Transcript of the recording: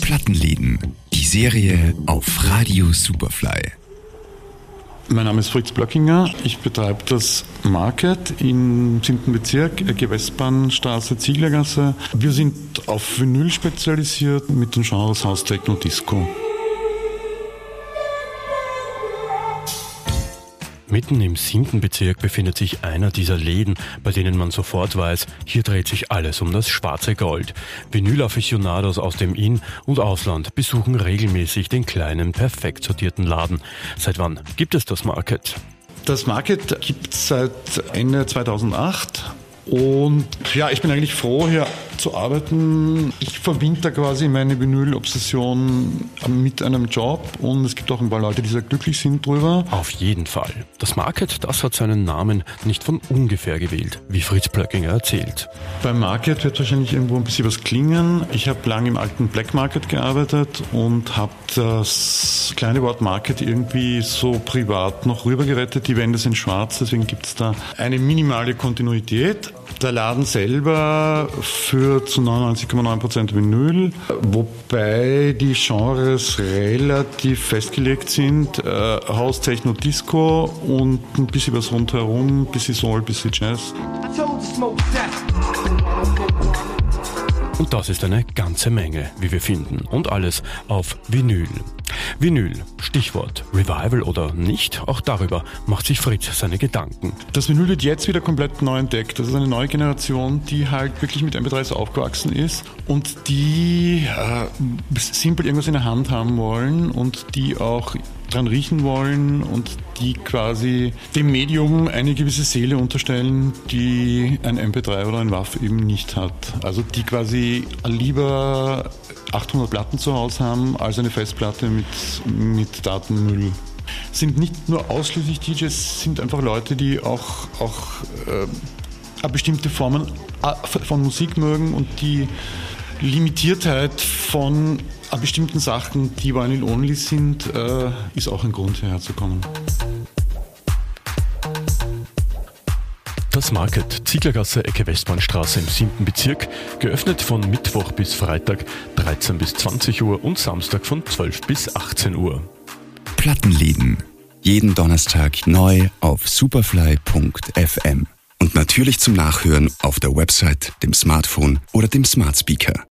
Plattenläden, die Serie auf Radio Superfly. Mein Name ist Fritz Blöckinger. Ich betreibe das Market im 7. Bezirk, Ecke Westbahnstraße, Zieglergasse. Wir sind auf Vinyl spezialisiert mit den Genres House, Techno, Disco. Mitten im siebten Bezirk befindet sich einer dieser Läden, bei denen man sofort weiß, hier dreht sich alles um das schwarze Gold. Vinyl-Aficionados aus dem In- und Ausland besuchen regelmäßig den kleinen, perfekt sortierten Laden. Seit wann gibt es das Market? Das Market gibt es seit Ende 2008 und ja, ich bin eigentlich froh, hier zu arbeiten. Ich verbinde da quasi meine Vinyl-Obsession mit einem Job und es gibt auch ein paar Leute, die sehr glücklich sind drüber. Auf jeden Fall. Das Market, das hat seinen Namen nicht von ungefähr gewählt, wie Fritz Plöckinger erzählt. Beim Market wird wahrscheinlich irgendwo ein bisschen was klingen. Ich habe lange im alten Black Market gearbeitet und habe das kleine Wort Market irgendwie so privat noch rübergerettet. Die Wände sind schwarz, deswegen gibt es da eine minimale Kontinuität. Der Laden selber führt zu 99,9% Vinyl, wobei die Genres relativ festgelegt sind. Äh, House, Techno, Disco und ein bisschen was rundherum, ein bisschen Soul, ein bisschen Jazz. Und das ist eine ganze Menge, wie wir finden. Und alles auf Vinyl. Vinyl, Stichwort Revival oder nicht, auch darüber macht sich Fritz seine Gedanken. Das Vinyl wird jetzt wieder komplett neu entdeckt. Das ist eine neue Generation, die halt wirklich mit MP3s aufgewachsen ist und die äh, simpel irgendwas in der Hand haben wollen und die auch dran riechen wollen und die quasi dem Medium eine gewisse Seele unterstellen, die ein MP3 oder ein WAV eben nicht hat. Also die quasi lieber 800 Platten zu Hause haben als eine Festplatte mit, mit Datenmüll. Sind nicht nur ausschließlich DJs, sind einfach Leute, die auch, auch äh, bestimmte Formen äh, von Musik mögen und die Limitiertheit von bestimmten Sachen, die Vinyl-only sind, äh, ist auch ein Grund hierher zu kommen. Das Market, Zieglergasse, Ecke Westbahnstraße im 7. Bezirk, geöffnet von Mittwoch bis Freitag 13 bis 20 Uhr und Samstag von 12 bis 18 Uhr. Plattenläden. Jeden Donnerstag neu auf superfly.fm. Und natürlich zum Nachhören auf der Website, dem Smartphone oder dem Smart Speaker.